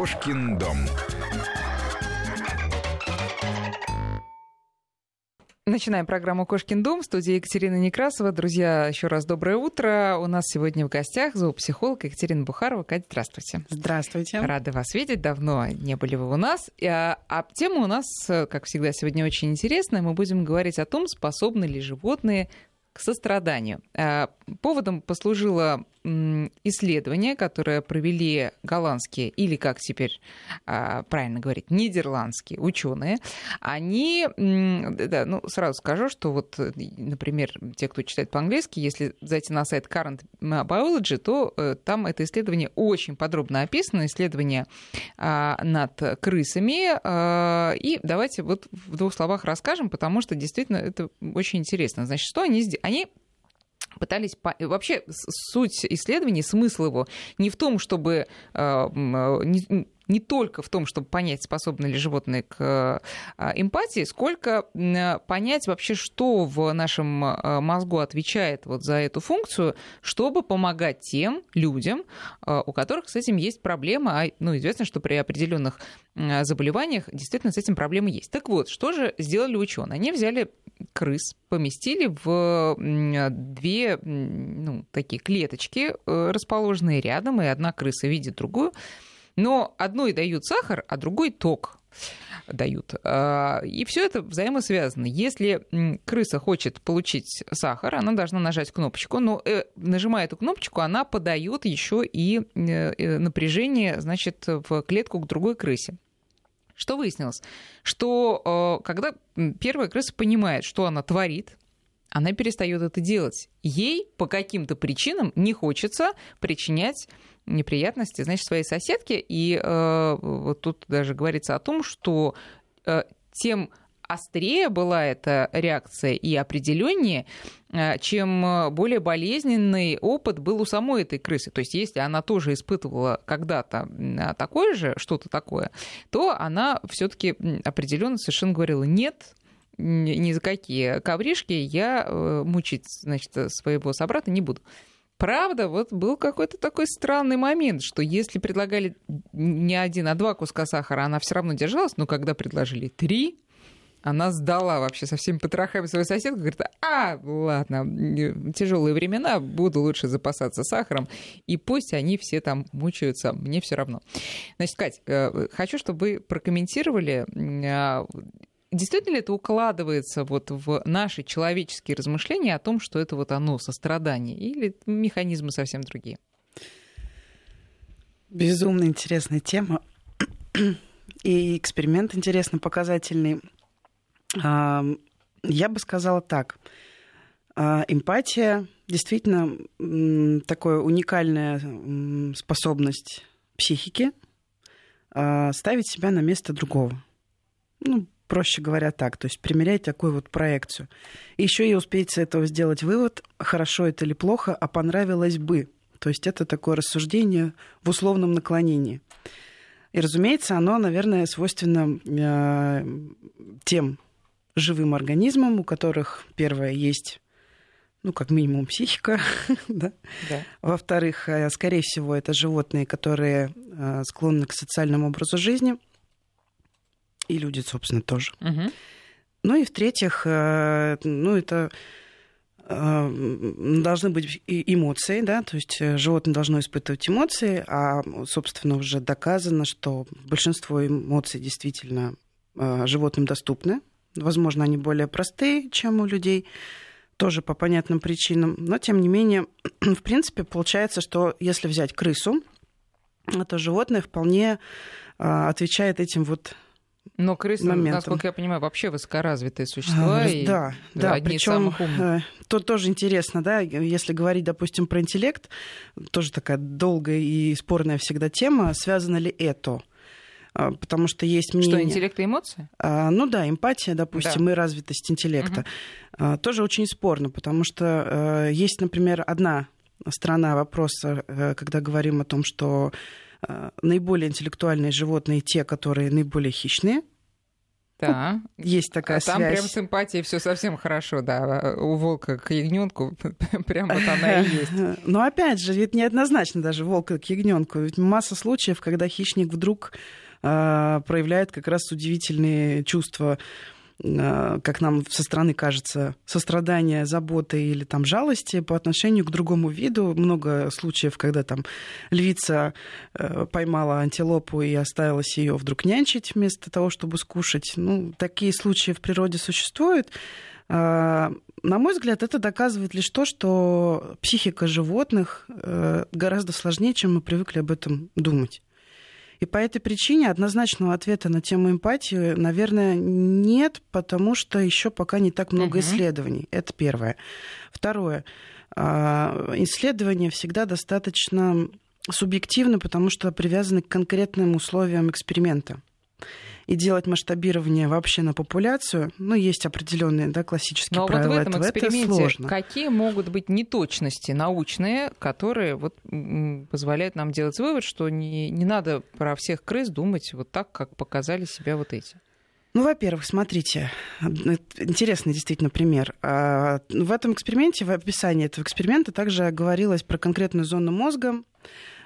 Кошкин дом. Начинаем программу «Кошкин дом» в студии Екатерина Некрасова. Друзья, еще раз доброе утро. У нас сегодня в гостях зоопсихолог Екатерина Бухарова. Катя, здравствуйте. Здравствуйте. Рады вас видеть. Давно не были вы у нас. А, а тема у нас, как всегда, сегодня очень интересная. Мы будем говорить о том, способны ли животные к состраданию. А, поводом послужило исследование, которое провели голландские, или как теперь а, правильно говорить, нидерландские ученые, они, да, ну, сразу скажу, что вот, например, те, кто читает по-английски, если зайти на сайт Current Biology, то э, там это исследование очень подробно описано, исследование а, над крысами, а, и давайте вот в двух словах расскажем, потому что действительно это очень интересно. Значит, что они сделали? Они пытались... По... Вообще суть исследований, смысл его не в том, чтобы э, не, не только в том, чтобы понять, способны ли животные к э, эмпатии, сколько понять вообще, что в нашем э, мозгу отвечает вот за эту функцию, чтобы помогать тем людям, у которых с этим есть проблема. А, ну, известно, что при определенных заболеваниях действительно с этим проблемы есть. Так вот, что же сделали ученые? Они взяли крыс поместили в две ну, такие клеточки, э, расположенные рядом, и одна крыса видит другую. Но одной дают сахар, а другой ток дают. А, и все это взаимосвязано. Если крыса хочет получить сахар, она должна нажать кнопочку, но э, нажимая эту кнопочку, она подает еще и э, напряжение, значит, в клетку к другой крысе. Что выяснилось? Что э, когда первая крыса понимает, что она творит, она перестает это делать. Ей по каким-то причинам не хочется причинять неприятности, значит, своей соседке. И э, вот тут даже говорится о том, что э, тем острее была эта реакция и определеннее, э, чем э, более болезненный опыт был у самой этой крысы. То есть если она тоже испытывала когда-то а, такое же, что-то такое, то она все-таки определенно совершенно говорила нет, ни за какие ковришки я э, мучить значит, своего собрата не буду. Правда, вот был какой-то такой странный момент, что если предлагали не один, а два куска сахара, она все равно держалась, но когда предложили три, она сдала вообще со всеми потрохами свою соседку, говорит, а, ладно, тяжелые времена, буду лучше запасаться сахаром, и пусть они все там мучаются, мне все равно. Значит, Кать, э, хочу, чтобы вы прокомментировали, а, действительно ли это укладывается вот в наши человеческие размышления о том, что это вот оно, сострадание, или механизмы совсем другие? Безумно интересная тема. И эксперимент интересно показательный. Я бы сказала так. А, эмпатия действительно такая уникальная способность психики а, ставить себя на место другого. Ну, проще говоря, так, то есть примерять такую вот проекцию. Еще и успеть с этого сделать вывод, хорошо это или плохо, а понравилось бы. То есть это такое рассуждение в условном наклонении. И, разумеется, оно, наверное, свойственно э, тем живым организмам, у которых, первое, есть ну, как минимум, психика. да? Да. Во-вторых, э, скорее всего, это животные, которые э, склонны к социальному образу жизни. И люди, собственно, тоже. Угу. Ну и в-третьих, э, ну, это должны быть эмоции, да, то есть животное должно испытывать эмоции, а, собственно, уже доказано, что большинство эмоций действительно животным доступны, Возможно, они более простые, чем у людей, тоже по понятным причинам. Но, тем не менее, в принципе, получается, что если взять крысу, то животное вполне а, отвечает этим вот но крысы, моментом. насколько я понимаю, вообще высокоразвитые существа. А, да, да. Причем э, то тоже интересно, да, если говорить, допустим, про интеллект, тоже такая долгая и спорная всегда тема, связано ли это потому что есть мнение... Что, интеллект и эмоции? А, ну да, эмпатия, допустим, да. и развитость интеллекта. Угу. Тоже очень спорно, потому что э, есть, например, одна сторона вопроса, э, когда говорим о том, что э, наиболее интеллектуальные животные те, которые наиболее хищные, Да. Есть такая а там связь. прям с эмпатией все совсем хорошо, да. У волка к ягненку прям вот она и есть. Но опять же, ведь неоднозначно даже волка к ягненку. Ведь масса случаев, когда хищник вдруг проявляет как раз удивительные чувства Э, как нам со стороны кажется, сострадания, заботы или там жалости по отношению к другому виду. Много случаев, когда там львица э, поймала антилопу и оставилась ее вдруг нянчить вместо того, чтобы скушать. Ну, такие случаи в природе существуют. Э, на мой взгляд, это доказывает лишь то, что психика животных гораздо сложнее, чем мы привыкли об этом думать. И по этой причине однозначного ответа на тему эмпатии, наверное, нет, потому что еще пока не так много uh-huh. исследований. Это первое. Второе. А, исследования всегда достаточно субъективны, потому что привязаны к конкретным условиям эксперимента и делать масштабирование вообще на популяцию, ну, есть определенные да, классические Но правила вот в этом этого. эксперименте это сложно. какие могут быть неточности научные, которые вот позволяют нам делать вывод, что не, не надо про всех крыс думать вот так, как показали себя вот эти? Ну, во-первых, смотрите, интересный действительно пример. А, в этом эксперименте, в описании этого эксперимента также говорилось про конкретную зону мозга,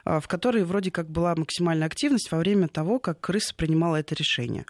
в которой вроде как была максимальная активность во время того, как крыса принимала это решение.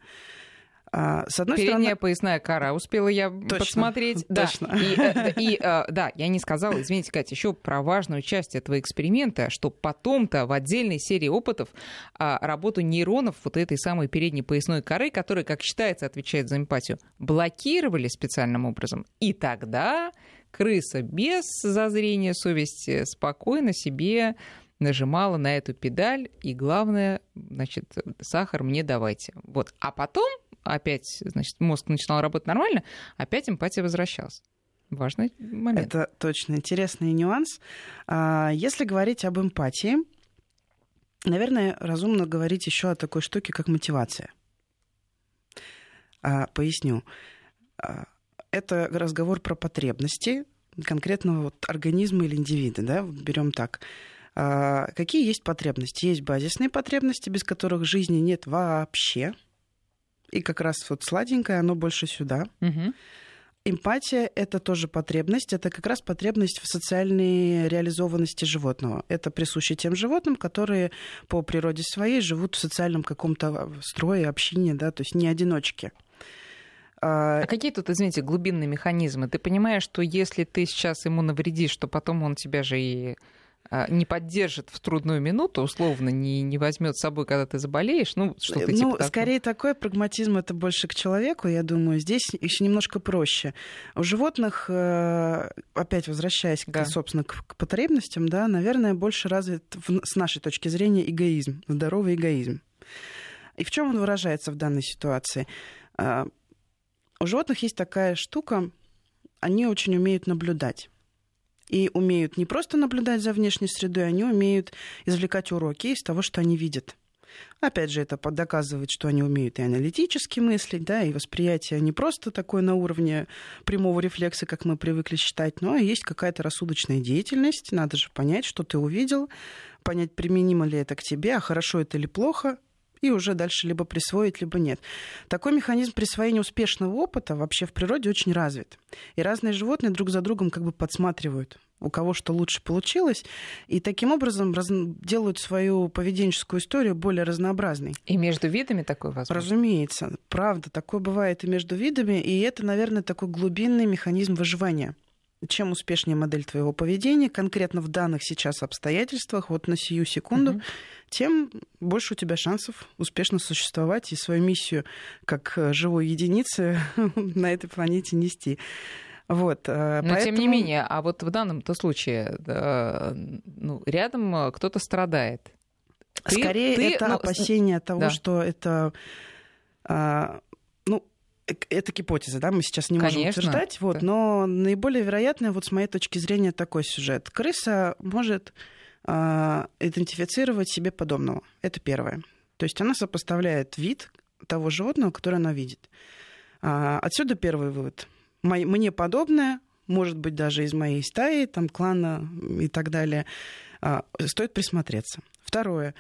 А, с одной Передняя стороны... поясная кора, успела я точно, посмотреть. Точно. Да. И, э, и э, да, я не сказала, извините, Катя, еще про важную часть этого эксперимента, что потом-то в отдельной серии опытов а, работу нейронов вот этой самой передней поясной коры, которая, как считается, отвечает за эмпатию, блокировали специальным образом. И тогда крыса без зазрения совести спокойно себе нажимала на эту педаль, и главное, значит, сахар мне давайте. Вот. А потом опять, значит, мозг начинал работать нормально, опять эмпатия возвращалась. Важный момент. Это точно интересный нюанс. А, если говорить об эмпатии, наверное, разумно говорить еще о такой штуке, как мотивация. А, поясню. А, это разговор про потребности конкретного вот организма или индивида, да, берем так. А, какие есть потребности? Есть базисные потребности, без которых жизни нет вообще. И как раз вот сладенькое, оно больше сюда. Угу. Эмпатия — это тоже потребность. Это как раз потребность в социальной реализованности животного. Это присуще тем животным, которые по природе своей живут в социальном каком-то строе, общине, да, то есть не одиночки. А, а какие тут, извините, глубинные механизмы? Ты понимаешь, что если ты сейчас ему навредишь, то потом он тебя же и не поддержит в трудную минуту, условно, не, не возьмет с собой, когда ты заболеешь, ну, что-то ну, типа скорее такой прагматизм это больше к человеку, я думаю. Здесь еще немножко проще. У животных, э, опять возвращаясь, да. собственно, к, к потребностям, да, наверное, больше развит, с нашей точки зрения, эгоизм, здоровый эгоизм. И в чем он выражается в данной ситуации? А, у животных есть такая штука, они очень умеют наблюдать и умеют не просто наблюдать за внешней средой, они умеют извлекать уроки из того, что они видят. Опять же, это доказывает, что они умеют и аналитически мыслить, да, и восприятие не просто такое на уровне прямого рефлекса, как мы привыкли считать, но есть какая-то рассудочная деятельность. Надо же понять, что ты увидел, понять, применимо ли это к тебе, а хорошо это или плохо, и уже дальше либо присвоить, либо нет. Такой механизм присвоения успешного опыта вообще в природе очень развит. И разные животные друг за другом как бы подсматривают у кого что лучше получилось, и таким образом раз... делают свою поведенческую историю более разнообразной. И между видами такой возможно? Разумеется. Правда, такое бывает и между видами, и это, наверное, такой глубинный механизм выживания чем успешнее модель твоего поведения, конкретно в данных сейчас обстоятельствах, вот на сию секунду, угу. тем больше у тебя шансов успешно существовать и свою миссию как э, живой единицы на этой планете нести. Вот, э, Но поэтому... тем не менее, а вот в данном-то случае ну, рядом э, кто-то страдает. Ты, Скорее, ты, это ну, опасение того, да. что это а, это гипотеза, да, мы сейчас не можем Конечно, утверждать, вот, да. но наиболее вероятное, вот с моей точки зрения, такой сюжет. Крыса может э, идентифицировать себе подобного. Это первое. То есть она сопоставляет вид того животного, которое она видит. А, отсюда первый вывод. Мне подобное, может быть, даже из моей стаи, там, клана и так далее, а, стоит присмотреться. Второе.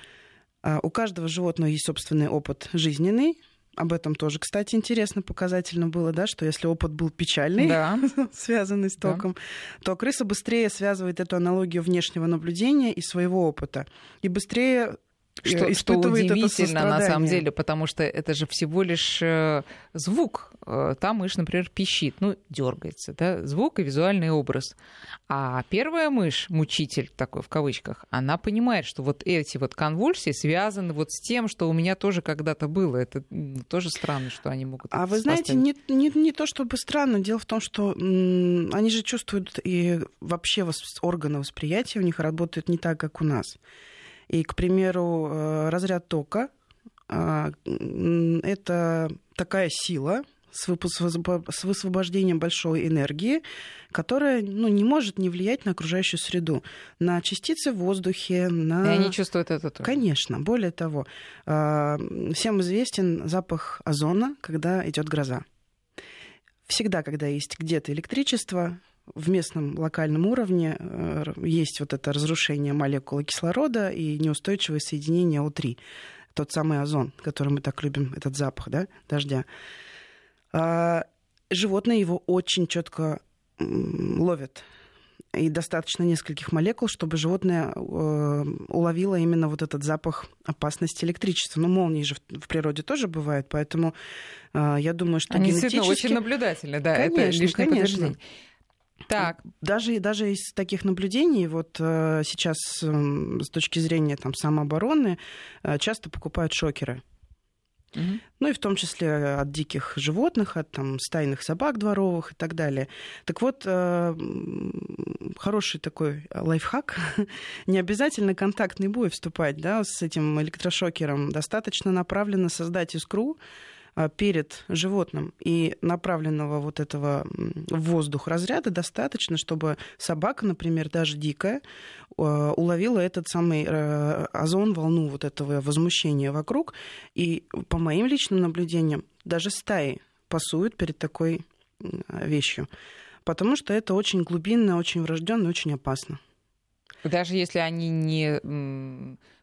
А, у каждого животного есть собственный опыт жизненный, об этом тоже, кстати, интересно, показательно было, да, что если опыт был печальный, Да. связанный с током, то крыса быстрее связывает эту аналогию внешнего наблюдения и своего опыта. И быстрее Что, что испытывает это удивительно на самом деле, потому что это же всего лишь э, звук. Э, Там мышь, например, пищит, ну, дергается, да, звук и визуальный образ. А первая мышь, мучитель такой в кавычках, она понимает, что вот эти вот конвульсии связаны вот с тем, что у меня тоже когда-то было. Это тоже странно, что они могут. А вы знаете, не, не, не то чтобы странно, дело в том, что м, они же чувствуют, и вообще вос- органы восприятия у них работают не так, как у нас. И, к примеру, э, разряд тока а, это такая сила с высвобождением большой энергии, которая ну, не может не влиять на окружающую среду, на частицы в воздухе, на... И они чувствуют это тоже. Конечно. Более того, а, всем известен запах озона, когда идет гроза. Всегда, когда есть где-то электричество, в местном локальном уровне э, есть вот это разрушение молекулы кислорода и неустойчивое соединение О3. Тот самый озон, который мы так любим, этот запах да, дождя. А, Животные его очень четко ловят. И достаточно нескольких молекул, чтобы животное э, уловило именно вот этот запах опасности электричества. Ну, молнии же в, природе тоже бывают, поэтому э, я думаю, что Они генетически... очень наблюдательны, да, это Конечно, лишнее конечно. подтверждение. Так, Даже, даже из таких наблюдений, вот э, сейчас м, с точки зрения там, самообороны, э, часто покупают шокеры. мгм. Ну и в том числе от диких животных, от там, стайных собак дворовых и так далее. Так вот, э, хороший такой лайфхак. Не обязательно контактный бой вступать да, с этим электрошокером. Достаточно направленно создать искру перед животным и направленного вот этого в воздух разряда достаточно, чтобы собака, например, даже дикая, э, уловила этот самый э, озон, волну вот этого возмущения вокруг. И по моим личным наблюдениям, даже стаи пасуют перед такой вещью. Потому что это очень глубинно, очень врожденно, очень опасно. даже если они не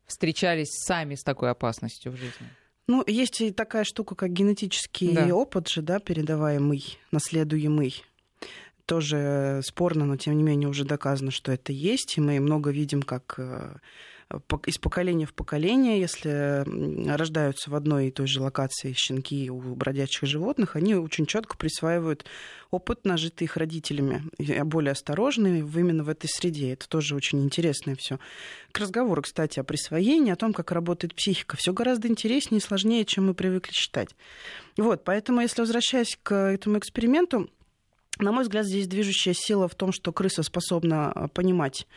встречались сами с такой опасностью в жизни. Ну, есть и такая штука, как генетический Да. опыт же, да, передаваемый, наследуемый. Тоже спорно, но тем не менее уже доказано, что это есть. И мы много видим, как э, из поколения в поколение, если рождаются в одной и той же локации щенки у бродячих животных, они очень четко присваивают опыт, нажитый их родителями, и более осторожные именно в этой среде. Это тоже очень интересное все. К разговору, кстати, о присвоении, о том, как работает психика, все гораздо интереснее и сложнее, чем мы привыкли считать. Вот, поэтому, если возвращаясь к этому эксперименту, на мой взгляд, здесь движущая сила в том, что крыса способна а, понимать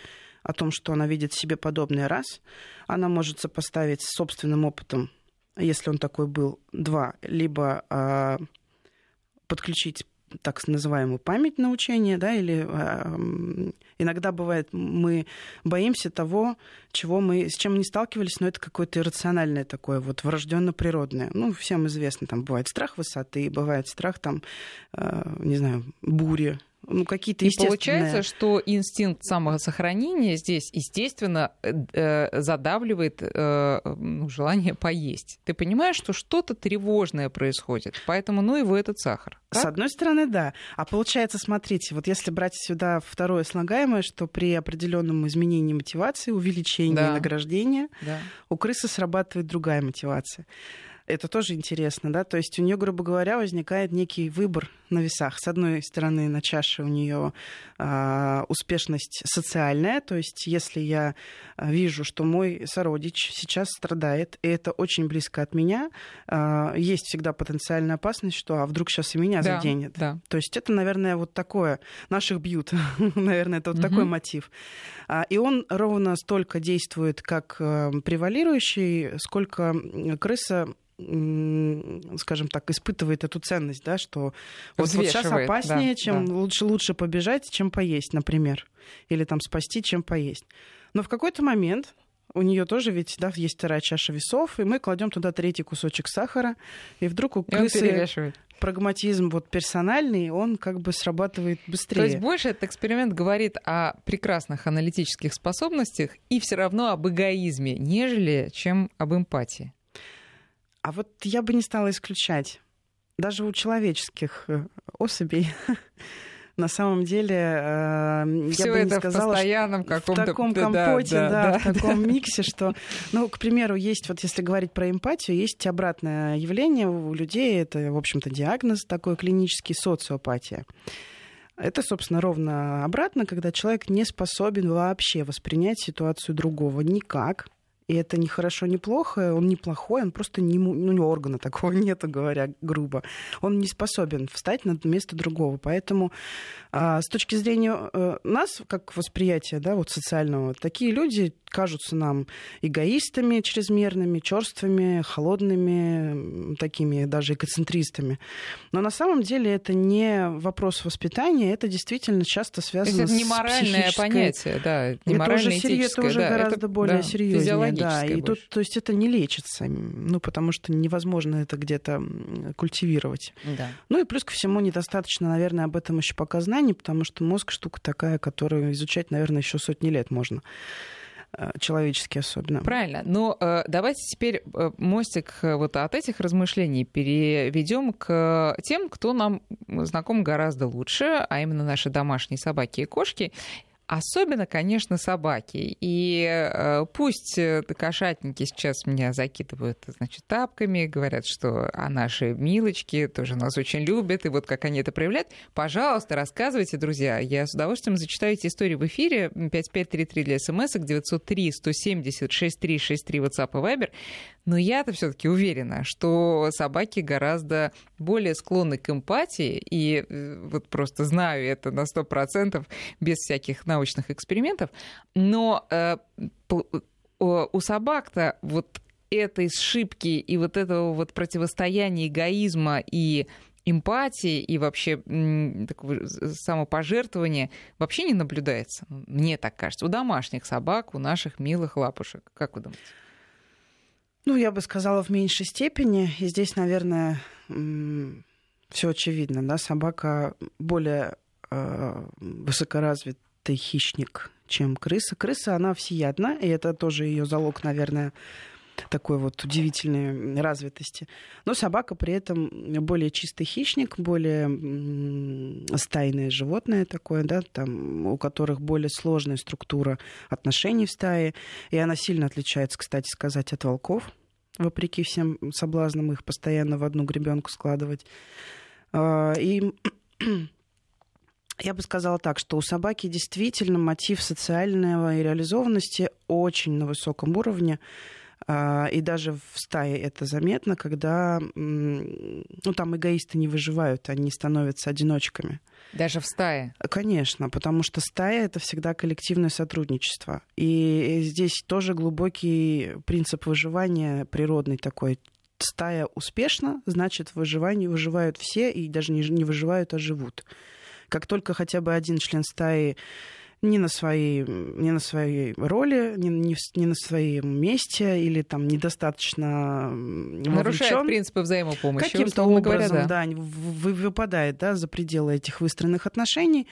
о том, что она видит в себе подобное раз. Она может сопоставить с собственным опытом, если он такой был, два, либо а, подключить так называемую память на учение, да, или м, иногда бывает, мы боимся того, чего мы, с чем не сталкивались, но это какое-то иррациональное такое, вот врожденно-природное. Ну, всем известно, там бывает страх высоты, бывает страх, там, э, не знаю, бури, ну, какие-то И получается, что инстинкт самосохранения здесь, естественно, э, э, задавливает э, ну, желание поесть. Ты понимаешь, что что-то тревожное происходит, поэтому ну его этот сахар. С так? одной стороны, да. А получается, смотрите, вот если брать сюда второе слагаемое, что при определенном изменении мотивации, увеличении Да. награждения, Да. у крысы срабатывает другая мотивация. Это тоже интересно, да? То есть у нее, грубо говоря, возникает некий выбор на весах. С одной стороны, на чаше у нее успешность социальная, то есть если я а, вижу, что мой сородич сейчас страдает, и это очень близко от меня, а, есть всегда потенциальная опасность, что а вдруг сейчас и меня Да, заденет. да. То есть это, наверное, вот такое. Наших бьют. наверное, это вот Мгм. такой мотив. А, И он ровно столько действует как э, превалирующий, сколько крыса скажем так, испытывает эту ценность, да, что вот, вот сейчас опаснее, да, чем да. лучше лучше побежать, чем поесть, например, или там спасти, чем поесть. Но в какой-то момент у нее тоже ведь да, есть вторая чаша весов, и мы кладем туда третий кусочек сахара, и вдруг у крысы прагматизм вот персональный, он как бы срабатывает быстрее. То есть больше этот эксперимент говорит о прекрасных аналитических способностях и все равно об эгоизме, нежели чем об эмпатии. А вот я бы не стала исключать. Даже у человеческих э, особей на самом деле э, Всё я бы не сказала, в постоянном каком-то в таком компоте, да, да, да, в таком миксе, что, ну, к примеру, есть вот если говорить про эмпатию, есть обратное явление у людей, это, в общем-то, диагноз такой клинический социопатия. Это, собственно, ровно обратно, когда человек не способен вообще воспринять ситуацию другого никак, и это не хорошо, не плохо, он неплохой, он просто не, ну, у него органа такого нету, говоря грубо. Он не способен встать на место другого. Поэтому а, с точки зрения а, нас, как восприятия да, вот социального, такие люди кажутся нам эгоистами чрезмерными, черствыми, холодными, такими даже экоцентристами. Но на самом деле это не вопрос воспитания, это действительно часто связано это не моральное психической... понятие, да, не это уже, серьез, это уже да, гораздо это, более да, серьезнее. Да, и больше. тут, то есть это не лечится, ну, потому что невозможно это где-то культивировать. Да. Ну и плюс ко всему недостаточно, наверное, об этом еще пока знаний, потому что мозг штука такая, которую изучать, наверное, еще сотни лет можно. Э, человеческий особенно. Правильно. Но э, давайте теперь э, мостик э, вот от этих размышлений переведем к тем, кто нам знаком гораздо лучше, а именно наши домашние собаки и кошки. Особенно, конечно, собаки. И э, пусть э, кошатники сейчас меня закидывают, значит, тапками, говорят, что а наши милочки тоже нас очень любят, и вот как они это проявляют. Пожалуйста, рассказывайте, друзья. Я с удовольствием зачитаю эти истории в эфире. 5533 для смс 903 170 6363 WhatsApp и Viber. Но я-то все-таки уверена, что собаки гораздо более склонны к эмпатии, и э, вот просто знаю это на 100% без всяких научных экспериментов. Но э, у собак-то вот этой сшибки и вот этого вот противостояния эгоизма и эмпатии и вообще такого самопожертвования вообще не наблюдается. Мне так кажется. У домашних собак, у наших милых лапушек. Как вы думаете? Ну, я бы сказала, в меньшей степени. И здесь, наверное, все очевидно. Да? Собака более э, высокоразвитый хищник, чем крыса. Крыса, она всеядна, и это тоже ее залог, наверное, такой вот удивительной развитости. Но собака при этом более чистый хищник, более стайное животное такое, да, там, у которых более сложная структура отношений в стае. И она сильно отличается, кстати сказать, от волков, вопреки всем соблазнам их постоянно в одну гребенку складывать. А, и я бы сказала так, что у собаки действительно мотив социального и реализованности очень на высоком уровне. А, и даже в стае это заметно, когда ну, там эгоисты не выживают, они становятся одиночками. Даже в стае? Конечно, потому что стая — это всегда коллективное сотрудничество. И здесь тоже глубокий принцип выживания природный такой. Стая успешна, значит, выживание выживают все, и даже не выживают, а живут. Как только хотя бы один член стаи не на своей, не на своей роли, не, не, не на своем месте или там недостаточно вовлечен. Нарушает принципы взаимопомощи. Каким-то образом, говоря, да, да выпадает да, за пределы этих выстроенных отношений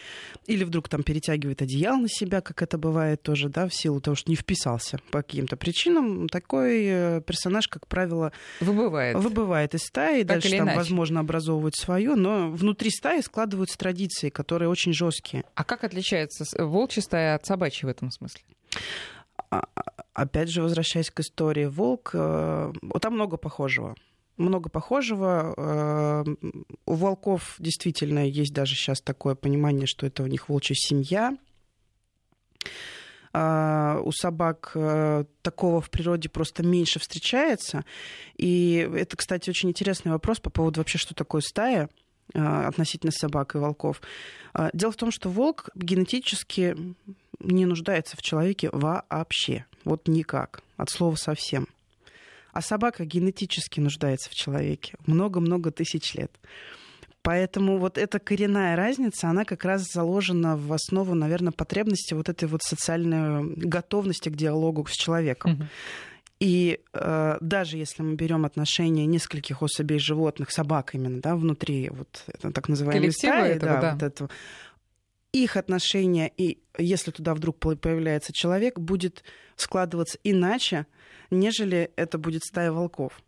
или вдруг там перетягивает одеяло на себя, как это бывает тоже, да, в силу того, что не вписался по каким-то причинам. Такой э, персонаж, как правило, выбывает, выбывает из стаи, так дальше там, иначе. возможно, образовывает свою, но внутри стаи складываются традиции, которые очень жесткие. А как отличается волчья стая от собачьей в этом смысле? А, а, опять же, возвращаясь к истории волк, э, там много похожего много похожего. Э, у волков действительно есть даже сейчас такое понимание, что это у них волчья семья. А, у собак э, такого в природе просто меньше встречается. И это, кстати, очень интересный вопрос по поводу вообще, что такое стая. А, относительно собак и волков. А, дело в том, что волк генетически не нуждается в человеке вообще. Вот никак. От слова совсем. А собака генетически нуждается в человеке много-много тысяч лет. Поэтому вот эта коренная разница, она как раз заложена в основу, наверное, потребности вот этой вот социальной готовности к диалогу с человеком. Угу. И э, даже если мы берем отношения нескольких особей животных, собак именно, да, внутри вот это, так называемой стаи, этого, да, да. Вот этого, их отношения, и если туда вдруг появляется человек, будет складываться иначе, нежели это будет стая волков.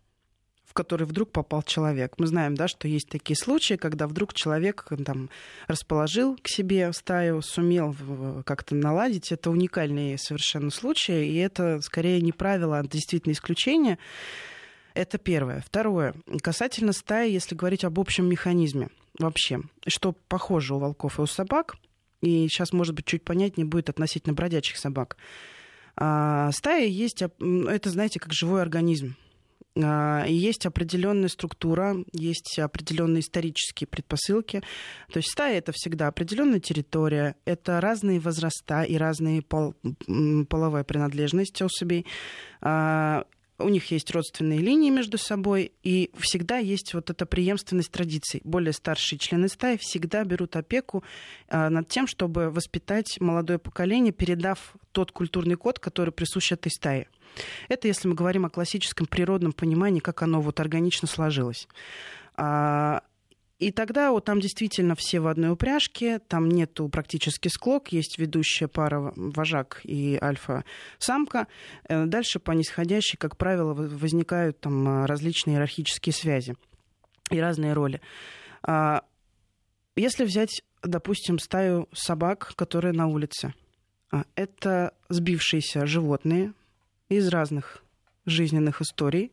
Который вдруг попал человек. Мы знаем, да, что есть такие случаи, когда вдруг человек там, расположил к себе стаю, сумел как-то наладить. Это уникальные совершенно случаи, и это скорее не правило, а действительно исключение. Это первое. Второе. Касательно стаи, если говорить об общем механизме вообще, что похоже у волков и у собак, и сейчас, может быть, чуть понятнее будет относительно бродячих собак. А, стая есть, это, знаете, как живой организм. А, есть определенная структура, есть определенные исторические предпосылки. То есть стая это всегда определенная территория, это разные возраста и разные пол, половая принадлежность особей. У них есть родственные линии между собой, и всегда есть вот эта преемственность традиций. Более старшие члены стаи всегда берут опеку а, над тем, чтобы воспитать молодое поколение, передав тот культурный код, который присущ этой стае. Это если мы говорим о классическом природном понимании, как оно вот органично сложилось. А, и тогда вот там действительно все в одной упряжке, там нету практически склок, есть ведущая пара вожак и альфа-самка. Э, дальше по нисходящей, как правило, возникают там различные иерархические связи и разные роли. А, если взять, допустим, стаю собак, которые на улице, а, это сбившиеся животные из разных жизненных историй,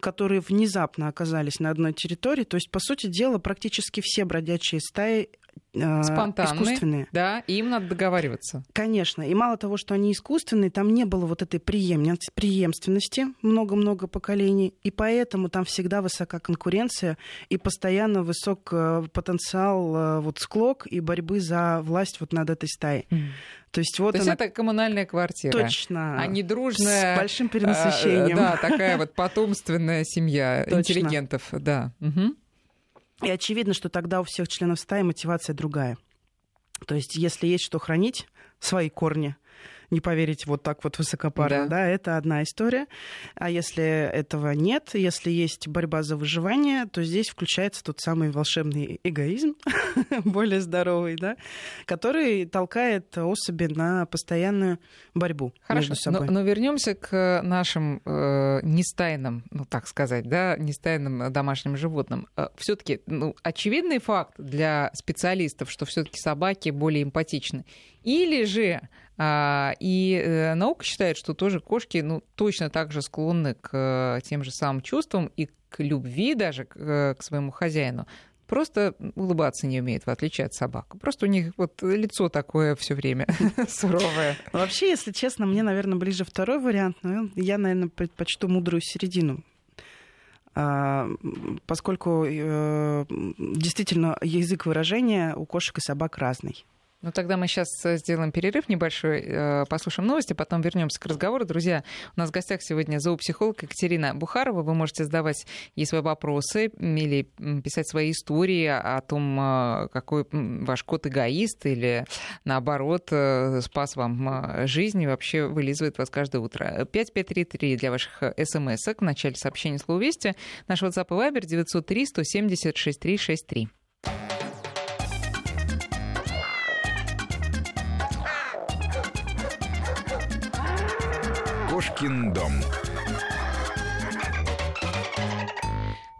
которые внезапно оказались на одной территории. То есть, по сути дела, практически все бродячие стаи э, Спонтанные, искусственные. Да, и им надо договариваться. Конечно. И мало того, что они искусственные, там не было вот этой преемственности много-много поколений. И поэтому там всегда высока конкуренция и постоянно высок э, потенциал э, вот склок и борьбы за власть вот над этой стаей. Mm. То есть вот То она... есть это коммунальная квартира. Точно. А не дружная... С большим перенасыщением. Да, такая вот потомственная семья интеллигентов. Да. И очевидно, что тогда у всех членов стаи мотивация другая. То есть, если есть что хранить, свои корни, не поверить вот так вот высокопарно, да. да, это одна история. А если этого нет, если есть борьба за выживание, то здесь включается тот самый волшебный эгоизм, более здоровый, да, который толкает особи на постоянную борьбу Хорошо, между собой. Но, но вернемся к нашим э, нестайным, ну так сказать, да, нестайным домашним животным. Э, все-таки ну, очевидный факт для специалистов, что все-таки собаки более эмпатичны. Или же и э, наука считает, что тоже кошки ну, точно так же склонны к э, тем же самым чувствам и к любви даже к, э, к своему хозяину. Просто улыбаться не умеют, в отличие от собак. Просто у них вот лицо такое все время суровое. Вообще, если честно, мне, наверное, ближе второй вариант, но я, наверное, предпочту мудрую середину а, поскольку действительно язык выражения у кошек и собак разный. Ну тогда мы сейчас э, сделаем перерыв небольшой, э, послушаем новости, потом вернемся к разговору. Друзья, у нас в гостях сегодня зоопсихолог Екатерина Бухарова. Вы можете задавать ей свои вопросы или писать свои истории о том, э, какой ваш кот эгоист или наоборот спас вам жизнь и вообще вылизывает вас каждое утро. 5533 для ваших смс в начале сообщения слово «Вести». Наш WhatsApp и Viber 903 170 6363. Кошкин дом.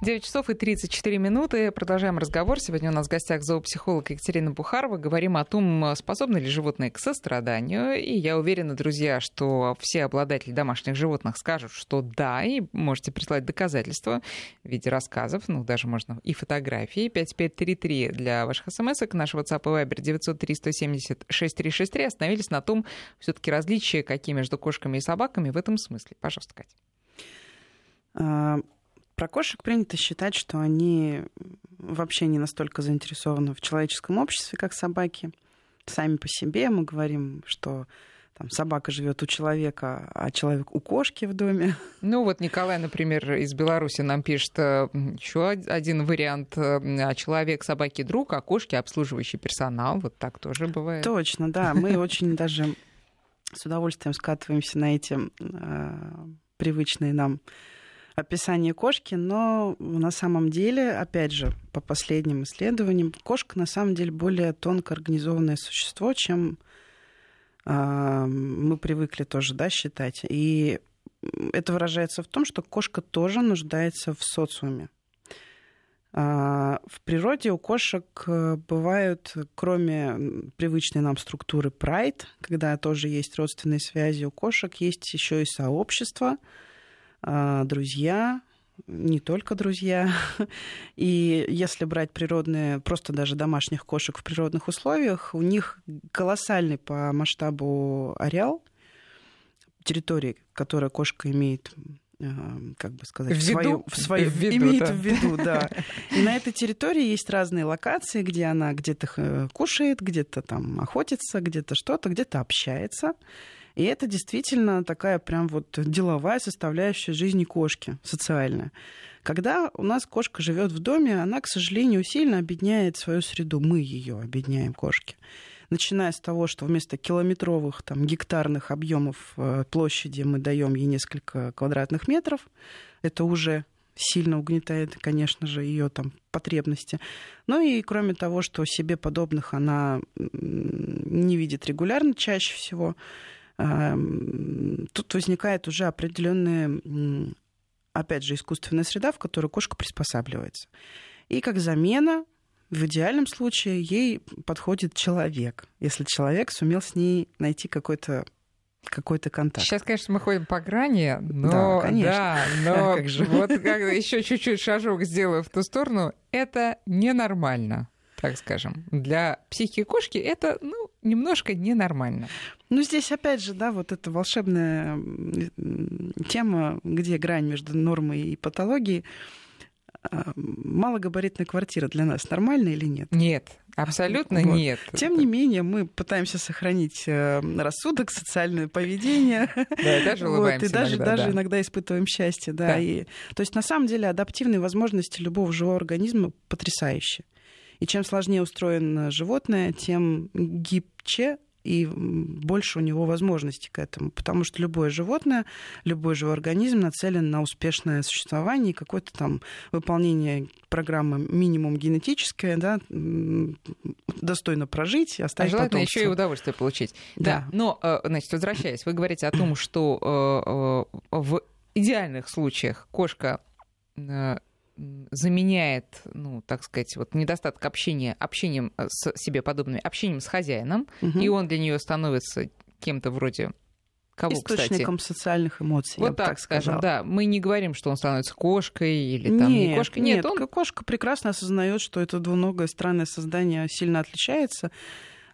9 часов и 34 минуты. Продолжаем разговор. Сегодня у нас в гостях зоопсихолог Екатерина Бухарова. Говорим о том, способны ли животные к состраданию. И я уверена, друзья, что все обладатели домашних животных скажут, что да, и можете прислать доказательства в виде рассказов, ну, даже можно и фотографии. 5533 для ваших смс-ок. Наш WhatsApp и Viber 903 170 6363. Остановились на том, все таки различия какие между кошками и собаками в этом смысле. Пожалуйста, Катя. Про кошек принято считать, что они вообще не настолько заинтересованы в человеческом обществе, как собаки. Сами по себе мы говорим, что там, собака живет у человека, а человек у кошки в доме. Ну вот Николай, например, из Беларуси нам пишет э, еще один вариант. Э, а человек собаки друг, а кошки обслуживающий персонал. Вот так тоже бывает. Точно, да. Мы очень даже с удовольствием скатываемся на эти э, привычные нам описание кошки, но на самом деле, опять же, по последним исследованиям, кошка на самом деле более тонко организованное существо, чем э, мы привыкли тоже да, считать. И это выражается в том, что кошка тоже нуждается в социуме. А, в природе у кошек э, бывают, кроме привычной нам структуры прайд, когда тоже есть родственные связи, у кошек есть еще и сообщество, друзья, не только друзья. И если брать природные, просто даже домашних кошек в природных условиях, у них колоссальный по масштабу ареал территории, которую кошка имеет как бы сказать, в, виду? в свою, в виду, имеет да. в виду, да. И на этой территории есть разные локации, где она где-то э, кушает, где-то там охотится, где-то что-то, где-то общается. И это действительно такая прям вот деловая составляющая жизни кошки, социальная. Когда у нас кошка живет в доме, она, к сожалению, сильно обедняет свою среду. Мы ее обедняем, кошки начиная с того, что вместо километровых там, гектарных объемов э, площади мы даем ей несколько квадратных метров, это уже сильно угнетает, конечно же, ее там потребности. Ну и кроме того, что себе подобных она не видит регулярно чаще всего, тут возникает уже определенная, опять же, искусственная среда, в которую кошка приспосабливается. И как замена в идеальном случае ей подходит человек, если человек сумел с ней найти какой-то какой-то контакт. Сейчас, конечно, мы ходим по грани, но, да, конечно. Да, но как же? вот как еще чуть-чуть шажок сделаю в ту сторону, это ненормально так скажем. Для психики кошки это, ну, немножко ненормально. Ну, здесь, опять же, да, вот эта волшебная тема, где грань между нормой и патологией. А, малогабаритная квартира для нас нормальная или нет? Нет, абсолютно вот. нет. Тем не менее, мы пытаемся сохранить э, рассудок, социальное поведение. Да, и даже улыбаемся вот, и даже, иногда, даже да. иногда испытываем счастье. Да, да. И, то есть, на самом деле, адаптивные возможности любого живого организма потрясающие. И чем сложнее устроено животное, тем гибче и больше у него возможностей к этому, потому что любое животное, любой живой организм нацелен на успешное существование и какое-то там выполнение программы минимум генетическое, да, достойно прожить, оставить а желательно потомство. еще и удовольствие получить. Да. да. Но, э, значит, возвращаясь, вы говорите о том, что э, э, в идеальных случаях кошка заменяет, ну, так сказать, вот недостаток общения общением с себе подобными, общением с хозяином, угу. и он для нее становится кем-то вроде кого, Источником кстати? социальных эмоций, вот я так, так скажем, да. Мы не говорим, что он становится кошкой или там нет, не кошкой. Нет, нет он... кошка прекрасно осознает, что это двуногое странное создание сильно отличается.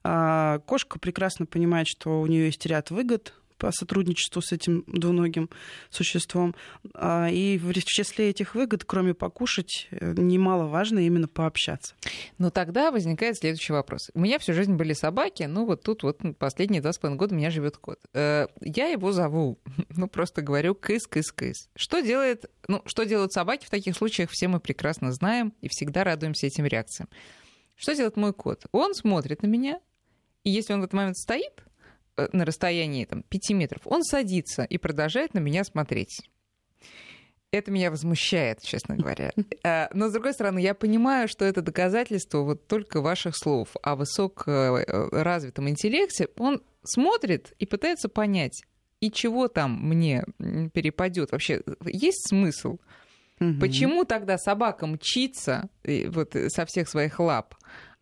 А, кошка прекрасно понимает, что у нее есть ряд выгод по сотрудничеству с этим двуногим существом. А, и в числе этих выгод, кроме покушать, э, немаловажно именно пообщаться. Но тогда возникает следующий вопрос. У меня всю жизнь были собаки, ну вот тут вот последние два с половиной года у меня живет кот. Э, я его зову, ну просто говорю кыс-кыс-кыс. Что делает, ну что делают собаки в таких случаях, все мы прекрасно знаем и всегда радуемся этим реакциям. Что делает мой кот? Он смотрит на меня, и если он в этот момент стоит, на расстоянии там, 5 метров, он садится и продолжает на меня смотреть. Это меня возмущает, честно говоря. Э, но, с другой стороны, я понимаю, что это доказательство вот только ваших слов о высокоразвитом интеллекте. Он смотрит и пытается понять, и чего там мне перепадет. Вообще, есть смысл? Угу. Почему тогда собака мчится вот, со всех своих лап,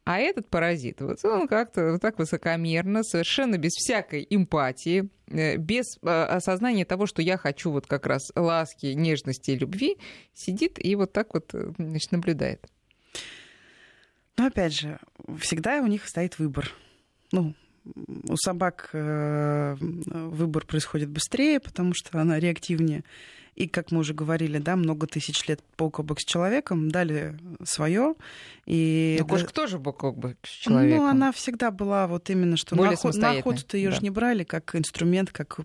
а этот паразит, вот он как-то вот так высокомерно, совершенно без всякой эмпатии, э, без э, осознания того, что я хочу вот как раз ласки, нежности и любви, сидит и вот так вот э, значит, наблюдает. Но опять же, всегда у них стоит выбор. Ну, у собак выбор происходит быстрее, потому что она реактивнее. И, как мы уже говорили, да, много тысяч лет бок о бок с человеком дали свое. И Но кошка да... тоже бок о бок с человеком. Ну, она всегда была вот именно, что Более на, охот... на охоту-то ее да. же не брали как инструмент, как,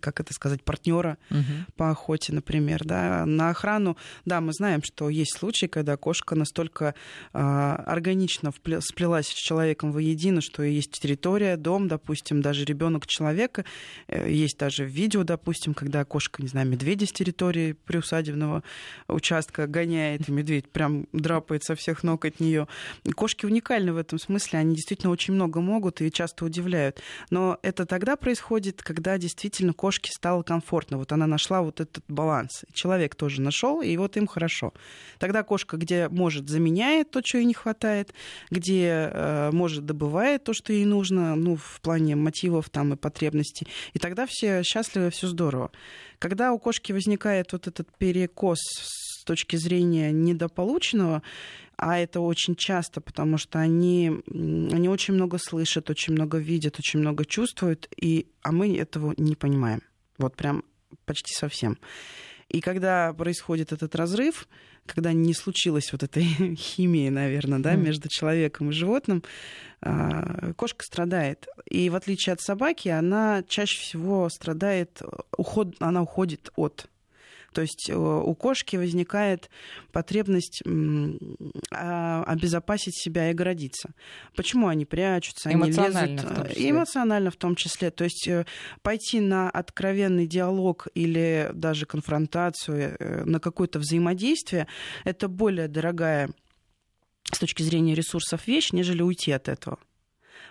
как это сказать, партнера угу. по охоте, например. Да. На охрану, да, мы знаем, что есть случаи, когда кошка настолько э, органично сплелась с человеком воедино, что есть территория, дом, допустим, даже ребенок человека. Э, есть даже видео, допустим, когда кошка, не знаю, медведь медведя с территории приусадебного участка гоняет, и медведь прям драпает со всех ног от нее. Кошки уникальны в этом смысле, они действительно очень много могут и часто удивляют. Но это тогда происходит, когда действительно кошке стало комфортно. Вот она нашла вот этот баланс. Человек тоже нашел, и вот им хорошо. Тогда кошка, где может, заменяет то, что ей не хватает, где э, может, добывает то, что ей нужно, ну, в плане мотивов там и потребностей. И тогда все счастливы, все здорово. Когда у кошки возникает вот этот перекос с точки зрения недополученного, а это очень часто, потому что они, они очень много слышат, очень много видят, очень много чувствуют, и, а мы этого не понимаем. Вот прям почти совсем. И когда происходит этот разрыв, когда не случилось вот этой химии, наверное, да, между человеком и животным, а, кошка страдает. И в отличие от собаки, она чаще всего страдает, уход, она уходит от то есть э, у кошки возникает потребность а, обезопасить себя и оградиться. Почему они прячутся, они лезут? В эмоционально в том числе. То есть э, пойти на откровенный диалог или даже конфронтацию, э, на какое-то взаимодействие, это более дорогая с точки зрения ресурсов вещь, нежели уйти от этого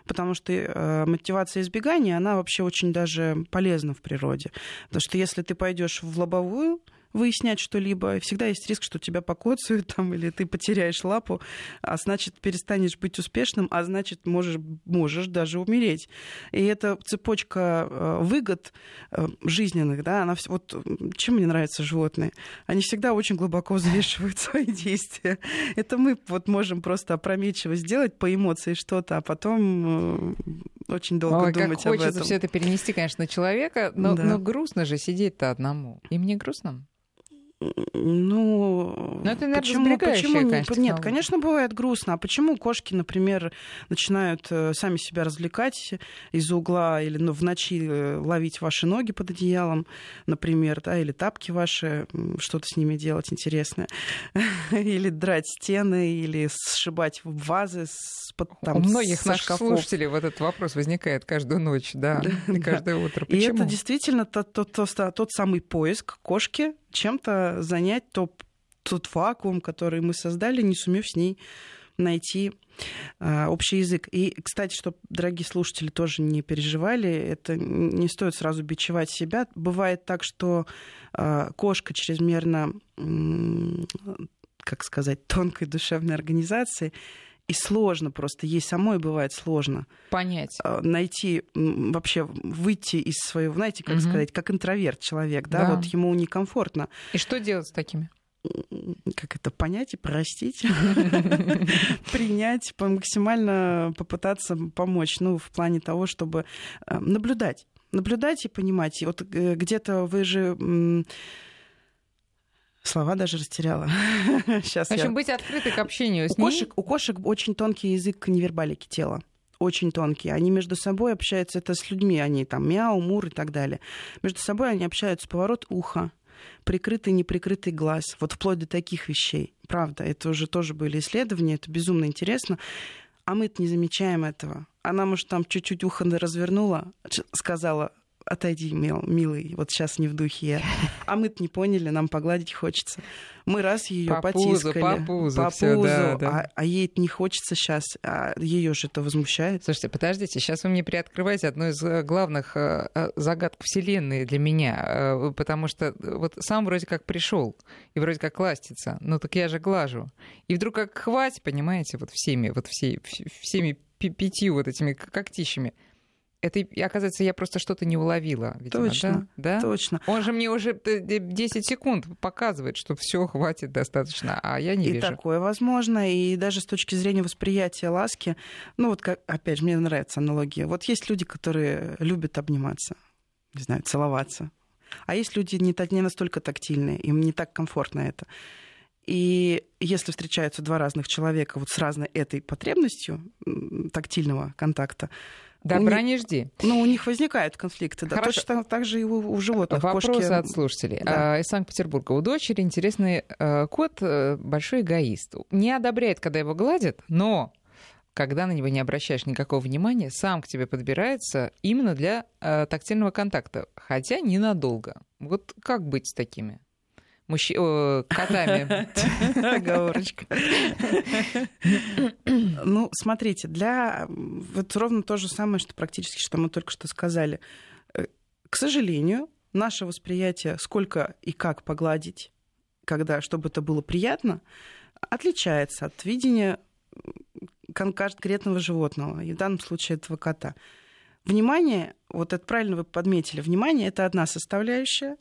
потому что э, мотивация избегания, она вообще очень даже полезна в природе. Потому что если ты пойдешь в лобовую, выяснять что-либо. Всегда есть риск, что тебя покоцают там, или ты потеряешь лапу, а значит, перестанешь быть успешным, а значит, можешь, можешь даже умереть. И эта цепочка э, выгод э, жизненных, да, она вот чем мне нравятся животные? Они всегда очень глубоко взвешивают свои действия. Это мы вот можем просто опрометчиво сделать по эмоции что-то, а потом э, очень долго Ой, думать как хочется об этом. все это перенести, конечно, на человека, но, да. но грустно же сидеть-то одному. Им не грустно? Ну, Но это, почему, почему не, конечно, нет, конечно, бывает грустно. А почему кошки, например, начинают э, сами себя развлекать из угла или ну, в ночи э, ловить ваши ноги под одеялом, например, да, или тапки ваши, что-то с ними делать интересное, или драть стены, или сшибать вазы с под, там, У многих наших шкафов. слушателей вот этот вопрос возникает каждую ночь, да, да и каждое да. утро. Почему? И это действительно тот, тот, тот, тот самый поиск кошки чем-то занять топ, тот вакуум, который мы создали, не сумев с ней найти э, общий язык. И, кстати, чтобы дорогие слушатели тоже не переживали, это не стоит сразу бичевать себя. Бывает так, что э, кошка чрезмерно, как сказать, тонкой душевной организации и сложно просто, ей самой бывает сложно. Понять. А, найти, вообще выйти из своего, знаете, как угу. сказать, как интроверт человек, да, да, вот ему некомфортно. И что делать с такими? как это понять и простить, принять, максимально попытаться помочь, ну, в плане того, чтобы э, наблюдать, наблюдать и понимать. И вот э, где-то вы же Слова даже растеряла. Сейчас В общем, я... быть открытой к общению с у ней. Кошек, у кошек очень тонкий язык невербалики тела очень тонкие. Они между собой общаются, это с людьми, они там мяу, мур и так далее. Между собой они общаются поворот уха, прикрытый, неприкрытый глаз, вот вплоть до таких вещей. Правда, это уже тоже были исследования, это безумно интересно. А мы-то не замечаем этого. Она, может, там чуть-чуть ухо развернула, сказала, отойди, мил, милый, вот сейчас не в духе я. А мы-то не поняли, нам погладить хочется. Мы раз ее по потискали. Пузу, по пузу, по пузу да, да. А, а ей не хочется сейчас, а ее же это возмущает. Слушайте, подождите, сейчас вы мне приоткрываете одну из э, главных э, э, загадок Вселенной для меня, потому что вот сам вроде как пришел и вроде как ластится, ну так я же глажу. И вдруг как хватит, понимаете, вот всеми, вот всей, всеми пяти вот этими когтищами это, оказывается, я просто что-то не уловила. Видимо, точно, да? точно. Он же мне уже 10 секунд показывает, что все хватит достаточно, а я не и вижу. И такое возможно, и даже с точки зрения восприятия ласки, ну вот, как, опять же, мне нравится аналогия. Вот есть люди, которые любят обниматься, не знаю, целоваться, а есть люди не, не настолько тактильные, им не так комфортно это. И если встречаются два разных человека вот с разной этой потребностью тактильного контакта, Добра не жди. Ну, у них возникают конфликты, да. Хорошо. Точно так же и у, у животных. Вопросы Кошки... от слушателей. Да. А, из Санкт-Петербурга. У дочери интересный э, кот, э, большой эгоист. Не одобряет, когда его гладят, но когда на него не обращаешь никакого внимания, сам к тебе подбирается именно для э, тактильного контакта, хотя ненадолго. Вот как быть с такими? Мужч... О, котами. Оговорочка. Ну, смотрите, для... Вот ровно то же самое, что практически, что мы только что сказали. Э, к сожалению, наше восприятие, сколько и как погладить, когда, чтобы это было приятно, отличается от видения конкретного животного, и в данном случае этого кота. Внимание, вот это правильно вы подметили, внимание это одна составляющая,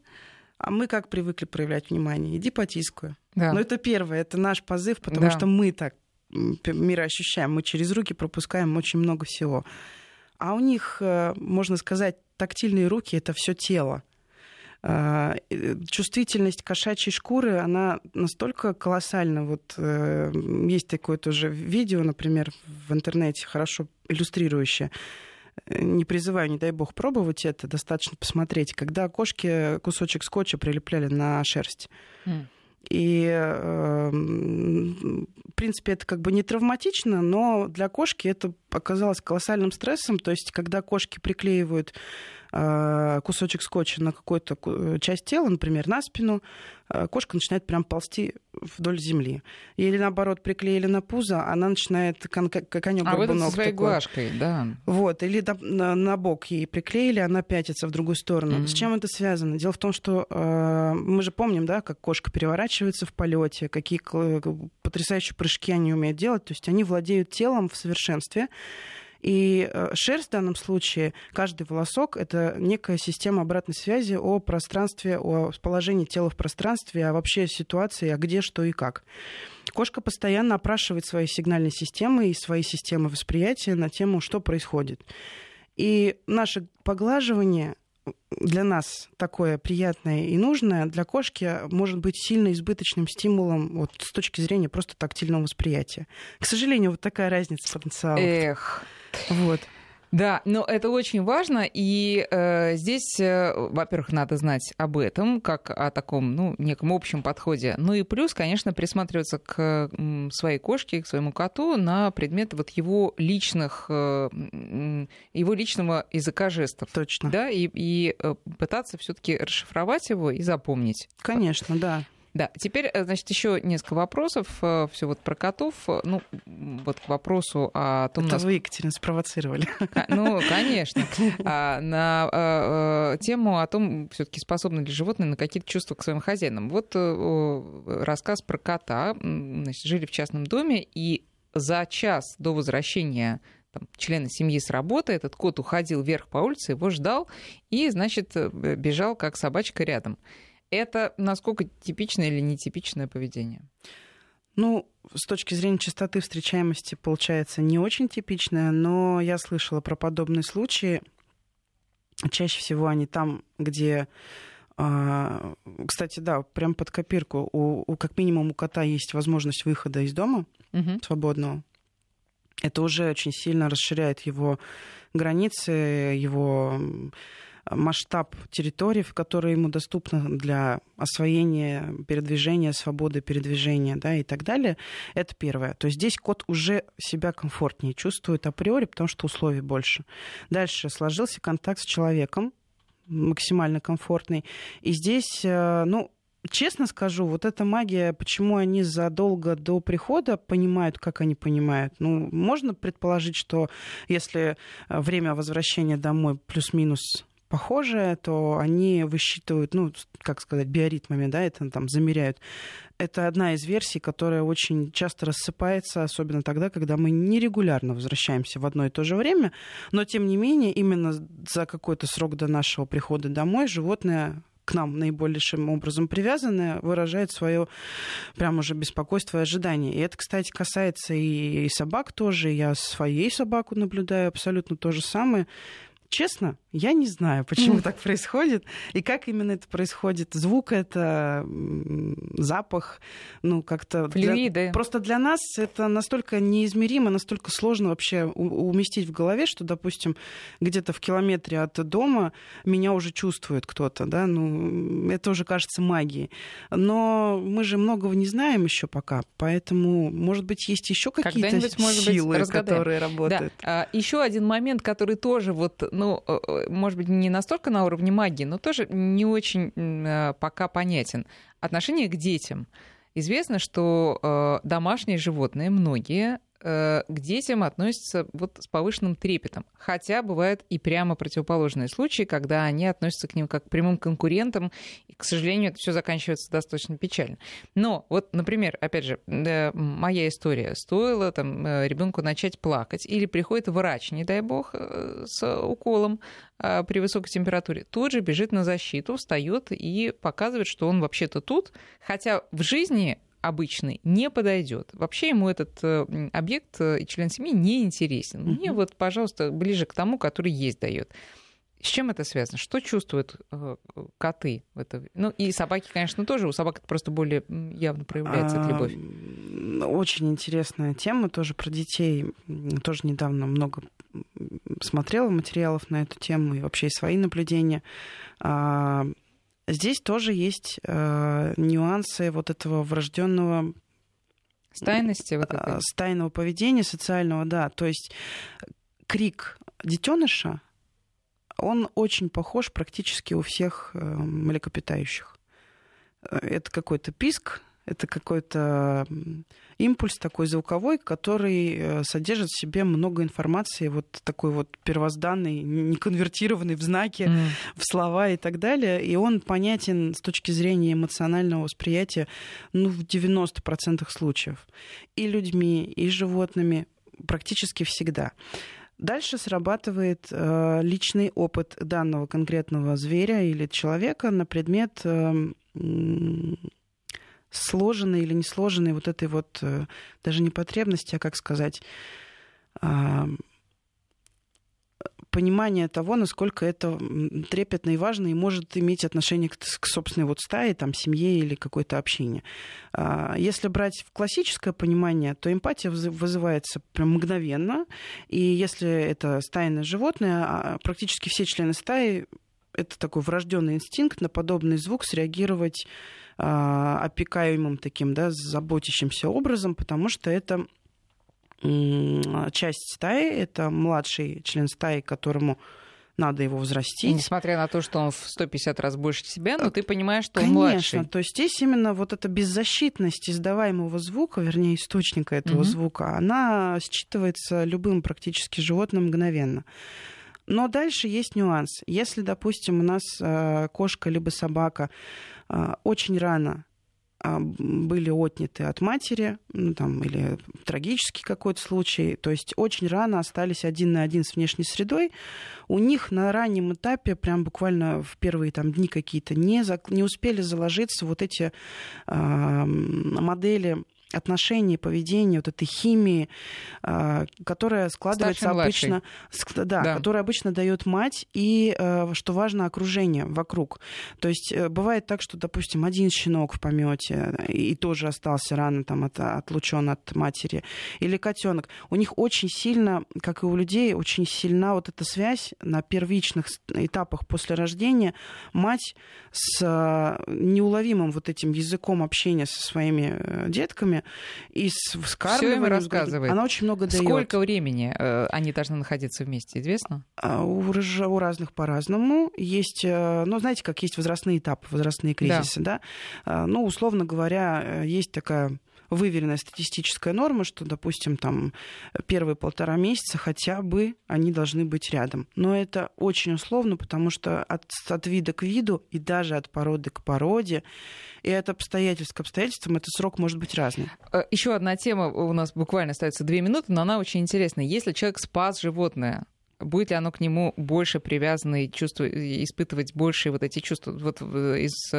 а мы как привыкли проявлять внимание? Иди потискаю. Да. Но это первое, это наш позыв, потому да. что мы так мир ощущаем, мы через руки пропускаем очень много всего. А у них, э, можно сказать, тактильные руки это все тело. А, чувствительность кошачьей шкуры, она настолько колоссальна. Вот э, есть такое тоже видео, например, в интернете, хорошо иллюстрирующее не призываю, не дай бог, пробовать это, достаточно посмотреть, когда кошки кусочек скотча прилепляли на шерсть. Mm. И, э, в принципе, это как бы не травматично, но для кошки это оказалось колоссальным стрессом. То есть, когда кошки приклеивают Э, кусочек скотча на какую-то э, часть тела, например, на спину, э, кошка начинает прям ползти вдоль земли. Или наоборот, приклеили на пузо, она начинает как конек А вот со своей такой. глажкой, да. Вот, или на, на бок ей приклеили, она пятится в другую сторону. Mm-hmm. С чем это связано? Дело в том, что э, мы же помним, да, как кошка переворачивается в полете, какие потрясающие прыжки они умеют делать. То есть они владеют телом в совершенстве. И э, шерсть в данном случае, каждый волосок, это некая система обратной связи о пространстве, о положении тела в пространстве, а вообще ситуации, а где, что и как. Кошка постоянно опрашивает свои сигнальные системы и свои системы восприятия на тему, что происходит. И наше поглаживание для нас такое приятное и нужное, для кошки может быть сильно избыточным стимулом вот, с точки зрения просто тактильного восприятия. К сожалению, вот такая разница потенциала. Эх. Вот. Да, но это очень важно, и э, здесь, э, во-первых, надо знать об этом, как о таком, ну, неком общем подходе. Ну и плюс, конечно, присматриваться к своей кошке, к своему коту на предмет вот его личных, э, его личного языка жестов. Точно. Да, и, и э, пытаться все-таки расшифровать его и запомнить. Конечно, да. Да, теперь, э, значит, еще несколько вопросов. Э, Все вот про котов. Э, ну, вот к вопросу о том, Это нас... вы, Екатерина, спровоцировали. Ну, конечно. А, на тему о том, все-таки способны ли животные на какие-то чувства к своим хозяинам. Вот рассказ про кота. Значит, жили в частном доме, и за час до возвращения там, члена семьи с работы, этот кот уходил вверх по улице, его ждал и, значит, бежал как собачка рядом. Это насколько типичное или нетипичное поведение? Ну, с точки зрения частоты встречаемости, получается, не очень типичное, но я слышала про подобные случаи. Чаще всего они там, где а, кстати, да, прям под копирку. У, у как минимум у кота есть возможность выхода из дома угу. свободного. Это уже очень сильно расширяет его границы, его масштаб территорий, которые ему доступно для освоения передвижения, свободы передвижения да, и так далее, это первое. То есть здесь кот уже себя комфортнее чувствует априори, потому что условий больше. Дальше сложился контакт с человеком, максимально комфортный. И здесь, э, ну, честно скажу, вот эта магия, почему они задолго до прихода понимают, как они понимают. Ну, можно предположить, что если э, время возвращения домой плюс-минус похожее, то они высчитывают, ну, как сказать, биоритмами, да, это там замеряют. Это одна из версий, которая очень часто рассыпается, особенно тогда, когда мы нерегулярно возвращаемся в одно и то же время, но, тем не менее, именно за какой-то срок до нашего прихода домой животное к нам наибольшим образом привязанное, выражает свое прям уже беспокойство и ожидание. И это, кстати, касается и собак тоже. Я своей собаку наблюдаю абсолютно то же самое. Честно, Я не знаю, почему так происходит и как именно это происходит. Звук это, запах, ну как-то... Флюиды. Для... Просто для нас это настолько неизмеримо, настолько сложно вообще уместить в голове, что, допустим, где-то в километре от дома меня уже чувствует кто-то, да, ну это уже кажется магией. Но мы же многого не знаем еще пока, поэтому, может быть, есть еще какие-то силы, быть, которые работают. Да. А, еще один момент, который тоже вот, ну, э, может быть, не настолько на уровне магии, но тоже не очень э, пока понятен. Отношение к детям. Известно, что домашние животные, многие, Э, к детям относятся вот с повышенным трепетом. Хотя бывают и прямо противоположные случаи, когда они относятся к ним как к прямым конкурентам, и, к сожалению, это все заканчивается достаточно печально. Но вот, например, опять же, моя история. Стоило там э, ребенку начать плакать, или приходит врач, не дай бог, э, с уколом при высокой температуре, тут же бежит на защиту, встает и показывает, что он вообще-то тут, хотя в жизни обычный не подойдет. Вообще ему этот э, объект э, и член семьи не интересен. Угу. Мне вот, пожалуйста, ближе к тому, который есть дает. С чем это связано? Что чувствуют э, коты? В это? Ну и собаки, конечно, тоже. У собак это просто более явно проявляется эта любовь. Очень интересная тема тоже про детей. Тоже недавно много смотрела материалов на эту тему и вообще свои наблюдения. А, Здесь тоже есть э, нюансы вот этого врожденного стайности, вот этой. Э, стайного поведения социального, да. То есть крик детеныша, он очень похож практически у всех э, млекопитающих. Э, это какой-то писк, это какой-то импульс такой звуковой, который э, содержит в себе много информации, вот такой вот первозданный, не конвертированный в знаки, mm. в слова и так далее. И он понятен с точки зрения эмоционального восприятия ну, в 90% случаев. И людьми, и животными практически всегда. Дальше срабатывает э, личный опыт данного конкретного зверя или человека на предмет э, сложенной или не сложенной вот этой вот э, даже не потребности, а как сказать, а, понимание того, насколько это трепетно и важно и может иметь отношение к, к собственной вот стае, там, семье или какой-то общине. А, если брать в классическое понимание, то эмпатия вызывается прям мгновенно, и если это стайное животное, а, практически все члены стаи это такой врожденный инстинкт на подобный звук среагировать опекаемым таким, да, заботящимся образом, потому что это часть стаи, это младший член стаи, которому надо его взрастить. И несмотря на то, что он в 150 раз больше тебя, но ты понимаешь, что Конечно, он младший. Конечно, то есть здесь именно вот эта беззащитность издаваемого звука, вернее, источника этого угу. звука, она считывается любым практически животным мгновенно. Но дальше есть нюанс. Если, допустим, у нас э, кошка либо собака очень рано э, были отняты от матери, ну, там, или трагический какой-то случай, то есть очень рано остались один на один с внешней средой, у них на раннем этапе, прям буквально в первые там, дни какие-то, не, за, не успели заложиться вот эти э, модели отношения, поведения, вот этой химии, а, которая складывается обычно, да, да. которая обычно дает мать и, э, что важно, окружение вокруг. То есть э, бывает так, что, допустим, один щенок в помете и тоже остался рано там от, отлучен от матери, или котенок. У них очень сильно, как и у людей, очень сильна вот эта связь на первичных этапах после рождения. Мать с э, неуловимым вот этим языком общения со своими детками и с вскармливанием. Все рассказывает. Она очень много дает. Сколько времени э, они должны находиться вместе, известно? А, у, у разных по-разному. Есть, э, ну, знаете, как есть возрастные этапы, возрастные кризисы, да? да? Ну, условно говоря, э, есть такая выверенная статистическая норма, что, допустим, там первые полтора месяца хотя бы они должны быть рядом. Но это очень условно, потому что от, от вида к виду и даже от породы к породе и от обстоятельств к обстоятельствам этот срок может быть разный. Э, Еще одна тема у нас буквально остается две минуты, но она очень интересная. Если человек спас животное, будет ли оно к нему больше привязано и чувствовать, испытывать больше вот эти чувства. Вот из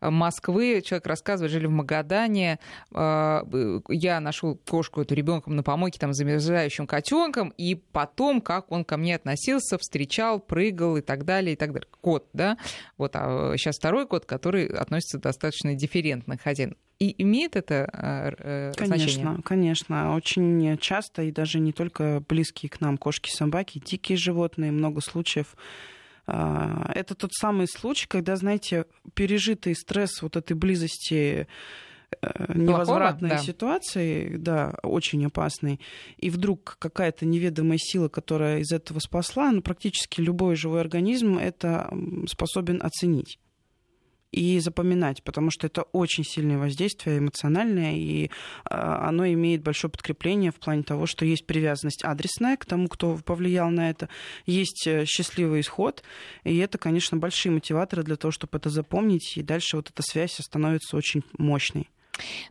Москвы человек рассказывает, жили в Магадане, я нашел кошку эту ребенком на помойке, там, замерзающим котенком, и потом, как он ко мне относился, встречал, прыгал и так далее, и так далее. Кот, да? Вот, а сейчас второй кот, который относится достаточно дифферентно к хозяину. И имеет это э, конечно, значение? Конечно, Очень часто, и даже не только близкие к нам кошки, собаки, дикие животные, много случаев а, это тот самый случай, когда, знаете, пережитый стресс вот этой близости э, невозвратной Плохого, да. ситуации, да, очень опасной, и вдруг какая-то неведомая сила, которая из этого спасла, ну, практически любой живой организм это способен оценить и запоминать, потому что это очень сильное воздействие эмоциональное, и а, оно имеет большое подкрепление в плане того, что есть привязанность адресная к тому, кто повлиял на это, есть э, счастливый исход, и это, конечно, большие мотиваторы для того, чтобы это запомнить, и дальше вот эта связь становится очень мощной.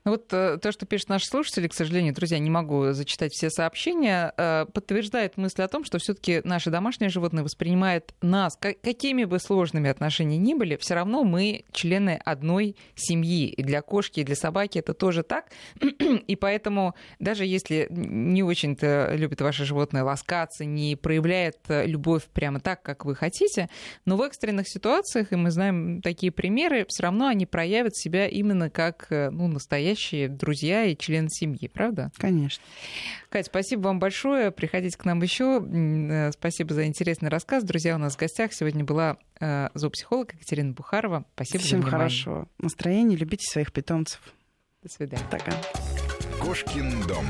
Ну вот э, то, что пишут наши слушатели, к сожалению, друзья, не могу зачитать все сообщения, э, подтверждает мысль о том, что все-таки наши домашние животные воспринимают нас, какими бы сложными отношения ни были, все равно мы члены одной семьи. И для кошки, и для собаки это тоже так. И поэтому даже если не очень-то любит ваше животное ласкаться, не проявляет э, любовь прямо так, как вы хотите, но в экстренных ситуациях, и мы знаем такие примеры, все равно они проявят себя именно как ну, настоящие друзья и члены семьи, правда? Конечно. Катя, спасибо вам большое. Приходите к нам еще. Э, спасибо за интересный рассказ. Друзья, у нас в гостях сегодня была э, зоопсихолог Екатерина Бухарова. Спасибо Всем за внимание. хорошего настроения. Любите своих питомцев. До свидания. Пока. Кошкин дом.